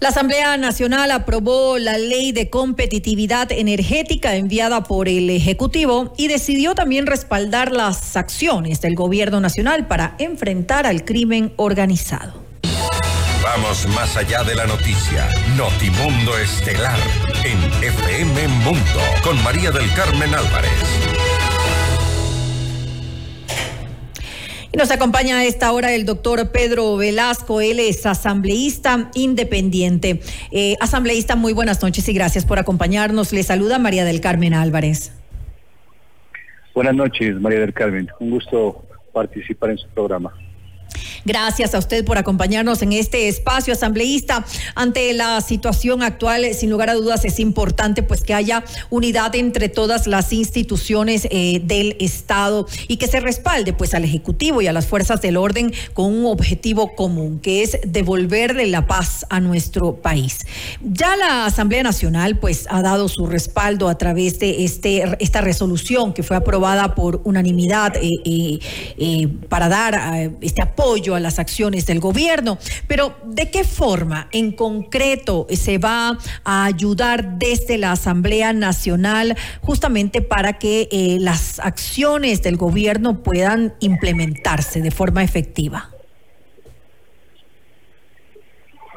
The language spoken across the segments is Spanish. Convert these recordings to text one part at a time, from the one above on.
La Asamblea Nacional aprobó la ley de competitividad energética enviada por el Ejecutivo y decidió también respaldar las acciones del Gobierno Nacional para enfrentar al crimen organizado. Vamos más allá de la noticia. Notimundo Estelar en FM Mundo con María del Carmen Álvarez. Nos acompaña a esta hora el doctor Pedro Velasco, él es asambleísta independiente. Eh, asambleísta, muy buenas noches y gracias por acompañarnos. Le saluda María del Carmen Álvarez. Buenas noches, María del Carmen. Un gusto participar en su programa. Gracias a usted por acompañarnos en este espacio asambleísta. Ante la situación actual, sin lugar a dudas, es importante pues que haya unidad entre todas las instituciones eh, del Estado y que se respalde pues al Ejecutivo y a las fuerzas del orden con un objetivo común, que es devolverle la paz a nuestro país. Ya la Asamblea Nacional pues ha dado su respaldo a través de este, esta resolución que fue aprobada por unanimidad eh, eh, para dar este apoyo las acciones del gobierno. Pero ¿de qué forma en concreto se va a ayudar desde la Asamblea Nacional justamente para que eh, las acciones del gobierno puedan implementarse de forma efectiva?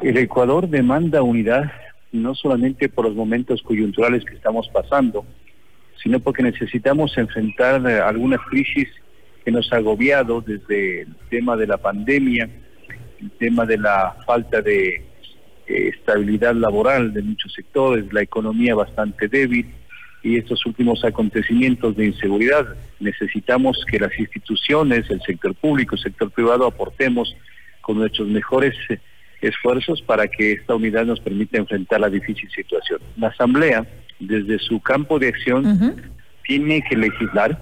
El Ecuador demanda unidad no solamente por los momentos coyunturales que estamos pasando, sino porque necesitamos enfrentar algunas crisis que nos ha agobiado desde el tema de la pandemia, el tema de la falta de eh, estabilidad laboral de muchos sectores, la economía bastante débil y estos últimos acontecimientos de inseguridad. Necesitamos que las instituciones, el sector público, el sector privado aportemos con nuestros mejores esfuerzos para que esta unidad nos permita enfrentar la difícil situación. La Asamblea, desde su campo de acción, tiene que legislar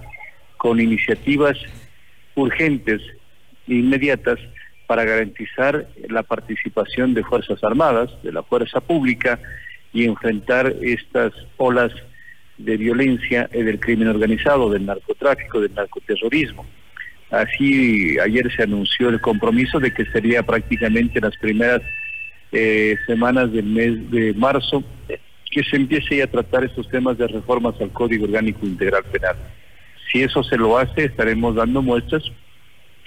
con iniciativas urgentes e inmediatas para garantizar la participación de Fuerzas Armadas, de la Fuerza Pública y enfrentar estas olas de violencia y del crimen organizado, del narcotráfico, del narcoterrorismo. Así ayer se anunció el compromiso de que sería prácticamente las primeras eh, semanas del mes de marzo que se empiece a tratar estos temas de reformas al Código Orgánico Integral Penal. Si eso se lo hace, estaremos dando muestras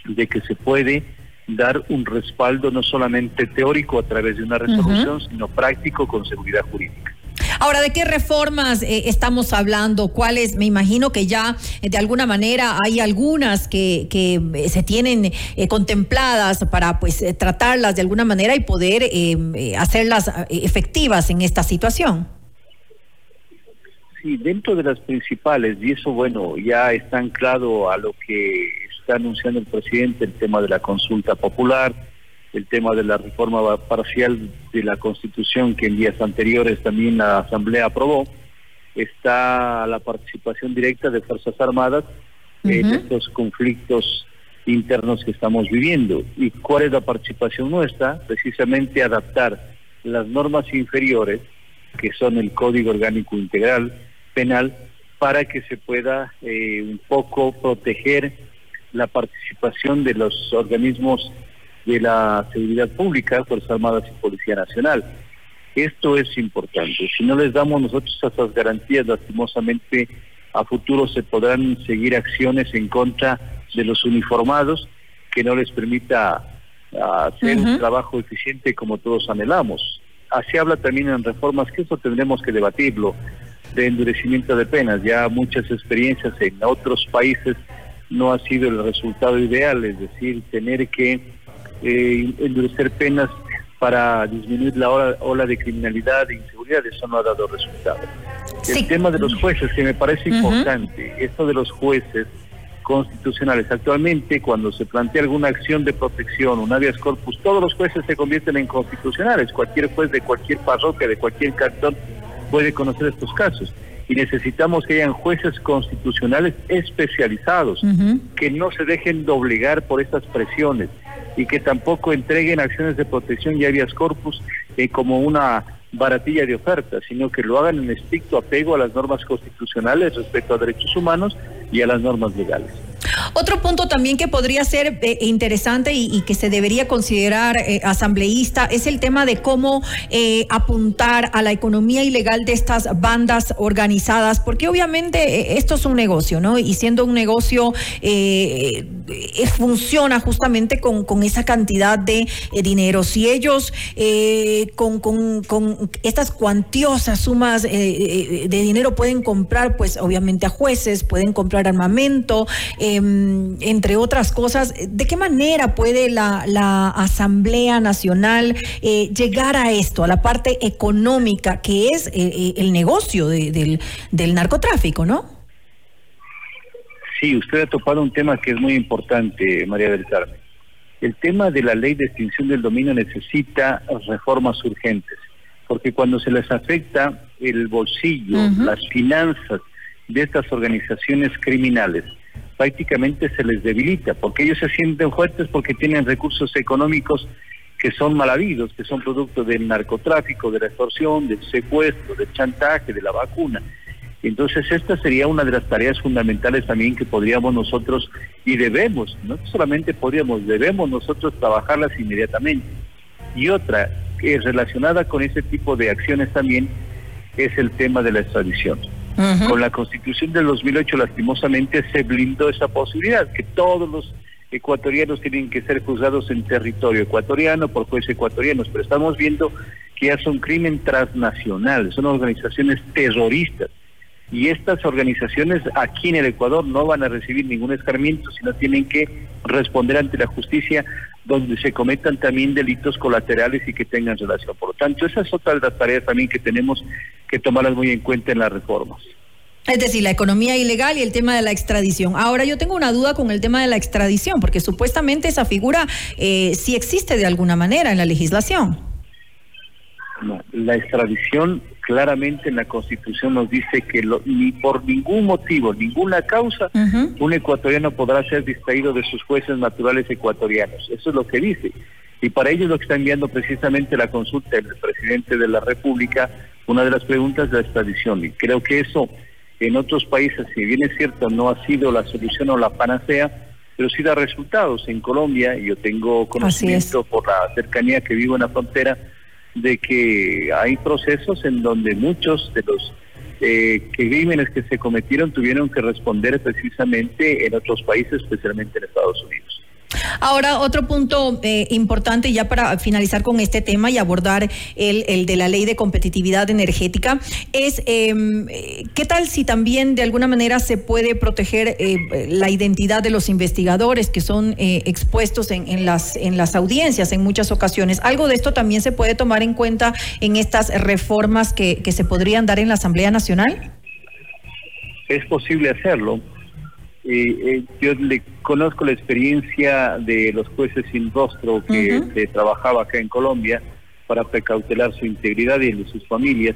de que se puede dar un respaldo no solamente teórico a través de una resolución, sino práctico con seguridad jurídica. Ahora, ¿de qué reformas eh, estamos hablando? ¿Cuáles? Me imagino que ya eh, de alguna manera hay algunas que, que eh, se tienen contempladas para pues tratarlas de alguna manera y poder hacerlas efectivas en esta situación. Sí, dentro de las principales, y eso bueno, ya está anclado a lo que está anunciando el presidente, el tema de la consulta popular, el tema de la reforma parcial de la Constitución que en días anteriores también la Asamblea aprobó, está la participación directa de Fuerzas Armadas en estos conflictos internos que estamos viviendo. ¿Y cuál es la participación nuestra? Precisamente adaptar las normas inferiores, que son el Código Orgánico Integral, penal para que se pueda eh, un poco proteger la participación de los organismos de la seguridad pública, Fuerzas Armadas y Policía Nacional. Esto es importante. Si no les damos nosotros esas garantías, lastimosamente a futuro se podrán seguir acciones en contra de los uniformados que no les permita hacer un trabajo eficiente como todos anhelamos. Así habla también en reformas que eso tendremos que debatirlo de endurecimiento de penas. Ya muchas experiencias en otros países no ha sido el resultado ideal, es decir, tener que eh, endurecer penas para disminuir la ola, de criminalidad e inseguridad, eso no ha dado resultado. El tema de los jueces, que me parece importante, esto de los jueces constitucionales. Actualmente, cuando se plantea alguna acción de protección, un habeas corpus, todos los jueces se convierten en constitucionales. Cualquier juez de cualquier parroquia, de cualquier cantón, puede conocer estos casos. Y necesitamos que hayan jueces constitucionales especializados, que no se dejen doblegar por estas presiones y que tampoco entreguen acciones de protección y habeas corpus eh, como una baratilla de oferta, sino que lo hagan en estricto apego a las normas constitucionales respecto a derechos humanos y a las normas legales. Otro punto también que podría ser eh, interesante y, que se debería considerar eh, asambleísta es el tema de cómo eh, apuntar a la economía ilegal de estas bandas organizadas, porque obviamente esto es un negocio, ¿no? Y siendo un negocio, funciona justamente con, con, esa cantidad de dinero. Si ellos con, con, con, estas cuantiosas sumas de dinero pueden comprar, pues obviamente a jueces, pueden comprar armamento, Em, entre otras cosas. ¿De qué manera puede la, Asamblea Nacional eh, llegar a esto, a la parte económica, que es eh, eh, el negocio del, del narcotráfico, no? Sí, usted ha topado un tema que es muy importante, María del Carmen. El tema de la ley de extinción del dominio necesita reformas urgentes, porque cuando se les afecta el bolsillo, las finanzas de estas organizaciones criminales, prácticamente se les debilita, porque ellos se sienten fuertes porque tienen recursos económicos que son mal habidos, que son producto del narcotráfico, de la extorsión, del secuestro, del chantaje, de la vacuna. Entonces esta sería una de las tareas fundamentales también que podríamos nosotros y debemos, no solamente podríamos, debemos nosotros trabajarlas inmediatamente. Y otra, que es relacionada con ese tipo de acciones también, es el tema de la extradición. Con la constitución del 2008 lastimosamente se blindó esa posibilidad, que todos los ecuatorianos tienen que ser juzgados en territorio ecuatoriano por jueces ecuatorianos, pero estamos viendo que ya son crimen transnacional, son organizaciones terroristas. Y estas organizaciones aquí en el Ecuador no van a recibir ningún escarmiento, sino tienen que responder ante la justicia donde se cometan también delitos colaterales y que tengan relación. Por lo tanto, esa es otra de las tareas también que tenemos que tomarlas muy en cuenta en las reformas. Es decir, la economía ilegal y el tema de la extradición. Ahora yo tengo una duda con el tema de la extradición, porque supuestamente esa figura eh, sí existe de alguna manera en la legislación. No, la extradición claramente en la Constitución nos dice que ni por ningún motivo, ninguna causa, un ecuatoriano podrá ser distraído de sus jueces naturales ecuatorianos. Eso es lo que dice. Y para ello lo que está enviando precisamente la consulta del presidente de la República una de las preguntas de la extradición. Y creo que eso en otros países, si bien es cierto, no ha sido la solución o la panacea, pero sí da resultados. En Colombia, y yo tengo conocimiento por la cercanía que vivo en la frontera, de que hay procesos en donde muchos de los eh, crímenes que se cometieron tuvieron que responder precisamente en otros países, especialmente en Estados Unidos. Ahora, otro punto eh, importante ya para finalizar con este tema y abordar el, el de la ley de competitividad energética es em, qué tal si también de alguna manera se puede proteger eh, la identidad de los investigadores que son eh, expuestos en, en, las, en las audiencias en muchas ocasiones. Algo de esto también se puede tomar en cuenta en estas reformas que, que se podrían dar en la Asamblea Nacional. Es posible hacerlo eh, yo le conozco la experiencia de los jueces sin rostro que se trabajaba acá en Colombia para precautelar su integridad y el de sus familias.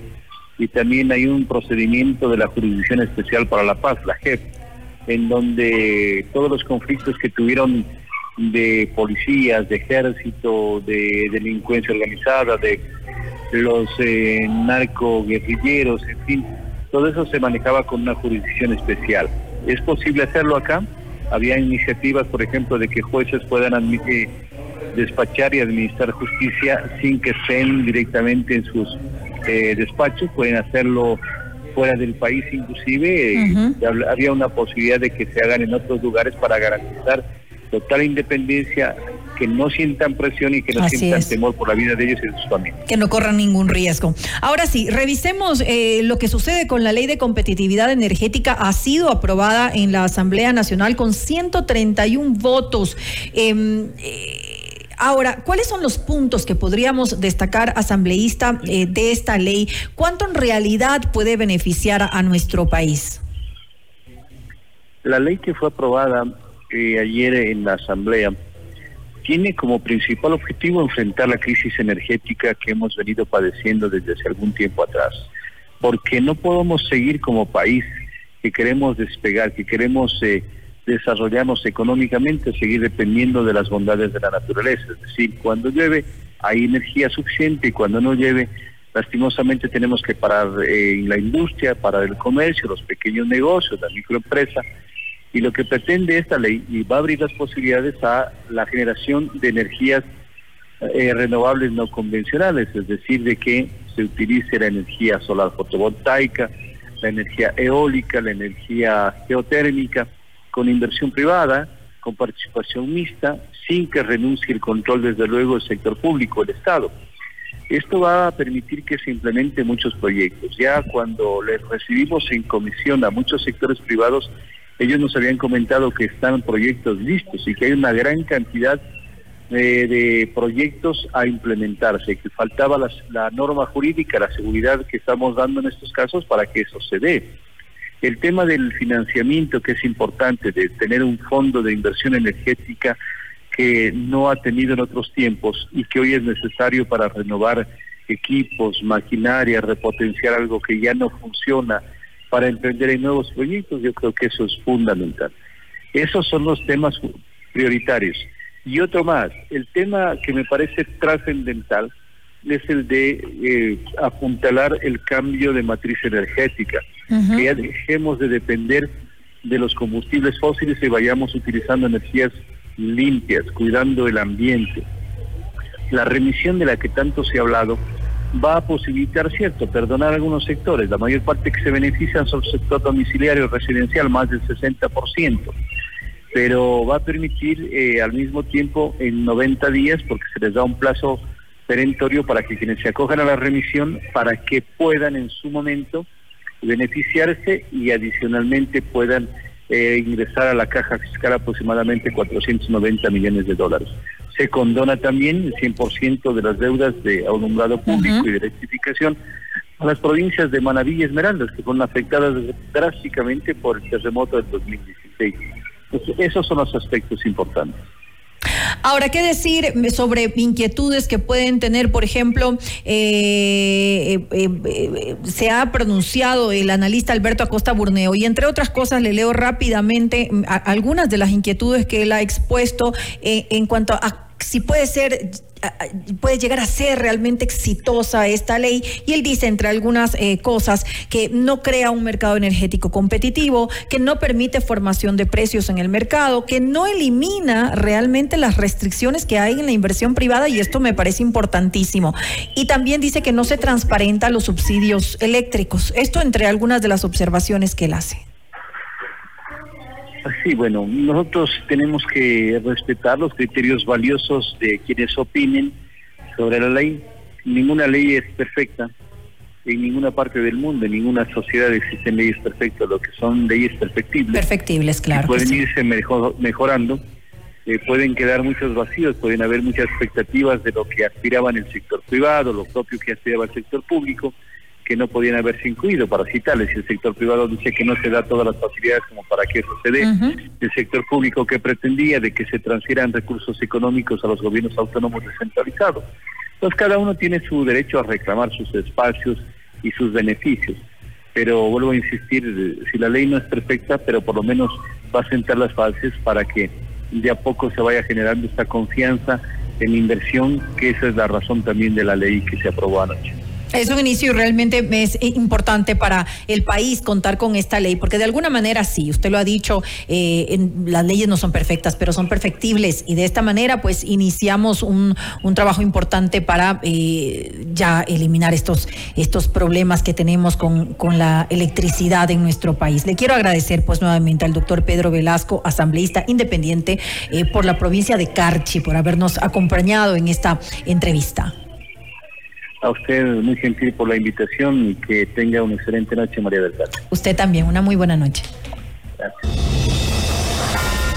Y también hay un procedimiento de la Jurisdicción Especial para la Paz, la JEP, en donde todos los conflictos que tuvieron de policías, de ejército, de delincuencia organizada, de los eh, narco-guerrilleros, en fin, todo eso se manejaba con una jurisdicción especial. ¿Es posible hacerlo acá? Había iniciativas, por ejemplo, de que jueces puedan admitir, despachar y administrar justicia sin que estén directamente en sus eh, despachos, pueden hacerlo fuera del país inclusive, había una posibilidad de que se hagan en otros lugares para garantizar total independencia que no sientan presión y que no sientan temor por la vida de ellos y de sus familias. Que no corran ningún riesgo. Ahora sí, revisemos eh, lo que sucede con la ley de competitividad energética. Ha sido aprobada en la Asamblea Nacional con 131 votos. Em, eh, Ahora, ¿cuáles son los puntos que podríamos destacar, asambleísta, eh, de esta ley? ¿Cuánto en realidad puede beneficiar a nuestro país? La ley que fue aprobada ayer en la Asamblea tiene como principal objetivo enfrentar la crisis energética que hemos venido padeciendo desde hace algún tiempo atrás, porque no podemos seguir como país que queremos despegar, que queremos eh, desarrollarnos económicamente, seguir dependiendo de las bondades de la naturaleza. Es decir, cuando llueve hay energía suficiente y cuando no llueve, lastimosamente tenemos que parar eh, la industria, parar el comercio, los pequeños negocios, la microempresa, Y lo que pretende esta ley y va a abrir las posibilidades a la generación de energías eh, renovables no convencionales, es decir, de que se utilice la energía solar fotovoltaica, la energía eólica, la energía geotérmica, con inversión privada, con participación mixta, sin que renuncie el control, desde luego, el sector público, el Estado. Esto va a permitir que se implementen muchos proyectos. Ya cuando les recibimos en comisión a muchos sectores privados, ellos nos habían comentado que están proyectos listos y que hay una gran cantidad de, proyectos a implementarse, que faltaba la, norma jurídica, la seguridad que estamos dando en estos casos para que eso se dé. El tema del financiamiento, que es importante, de tener un fondo de inversión energética que no ha tenido en otros tiempos y que hoy es necesario para renovar equipos, maquinaria, repotenciar algo que ya no funciona, para emprender en nuevos proyectos, yo creo que eso es fundamental. Esos son los temas prioritarios. Y otro más, el tema que me parece trascendental es el de eh, apuntalar el cambio de matriz energética, que ya dejemos de depender de los combustibles fósiles y vayamos utilizando energías limpias, cuidando el ambiente. La remisión de la que tanto se ha hablado va a posibilitar, cierto, perdonar algunos sectores. La mayor parte que se benefician son el sector domiciliario residencial, más del 60% pero va a permitir eh, al mismo tiempo en 90 días, porque se les da un plazo perentorio para que quienes se acojan a la remisión, para que puedan en su momento beneficiarse y adicionalmente puedan eh, ingresar a la caja fiscal aproximadamente 490 millones de dólares. Se condona también el 100% de las deudas de alumbrado público y de electrificación a las provincias de Manaví y Esmeraldas, que fueron afectadas drásticamente por el terremoto del 2016. Esos son los aspectos importantes. Ahora, ¿qué decir sobre inquietudes que pueden tener? Por ejemplo, eh, eh, eh, se ha pronunciado el analista Alberto Acosta Burneo y entre otras cosas le leo rápidamente mm, algunas de las inquietudes que él ha expuesto en cuanto a si puede ser puede llegar a ser realmente exitosa esta ley y él dice entre algunas eh, cosas que no crea un mercado energético competitivo, que no permite formación de precios en el mercado, que no elimina realmente las restricciones que hay en la inversión privada y esto me parece importantísimo. Y también dice que no se transparenta los subsidios eléctricos. Esto entre algunas de las observaciones que él hace. Sí, bueno, nosotros tenemos que respetar los criterios valiosos de quienes opinen sobre la ley. Ninguna ley es perfecta. En ninguna parte del mundo, en ninguna sociedad existen leyes perfectas. Lo que son leyes perfectibles. Perfectibles, claro. pueden irse mejorando. Eh, pueden quedar muchos vacíos, pueden haber muchas expectativas de lo que aspiraban el sector privado, lo propio que aspiraba el sector público que no podían haberse incluido, para citarles. El sector privado dice que no se da todas las facilidades como para que eso se dé. El sector público que pretendía de que se transfieran recursos económicos a los gobiernos autónomos descentralizados. Entonces cada uno tiene su derecho a reclamar sus espacios y sus beneficios. Pero vuelvo a insistir, si la ley no es perfecta, pero por lo menos va a sentar las bases para que de a poco se vaya generando esta confianza en inversión, que esa es la razón también de la ley que se aprobó anoche. Es un inicio y realmente es importante para el país contar con esta ley, porque de alguna manera sí, usted lo ha dicho, eh, las leyes no son perfectas, pero son perfectibles y de esta manera pues iniciamos un, trabajo importante para eh, ya eliminar estos, estos problemas que tenemos con, con la electricidad en nuestro país. Le quiero agradecer pues nuevamente al doctor Pedro Velasco, asambleísta independiente eh, por la provincia de Carchi, por habernos acompañado en esta entrevista. A usted, muy gentil por la invitación y que tenga una excelente noche, María del Usted también, una muy buena noche. Gracias.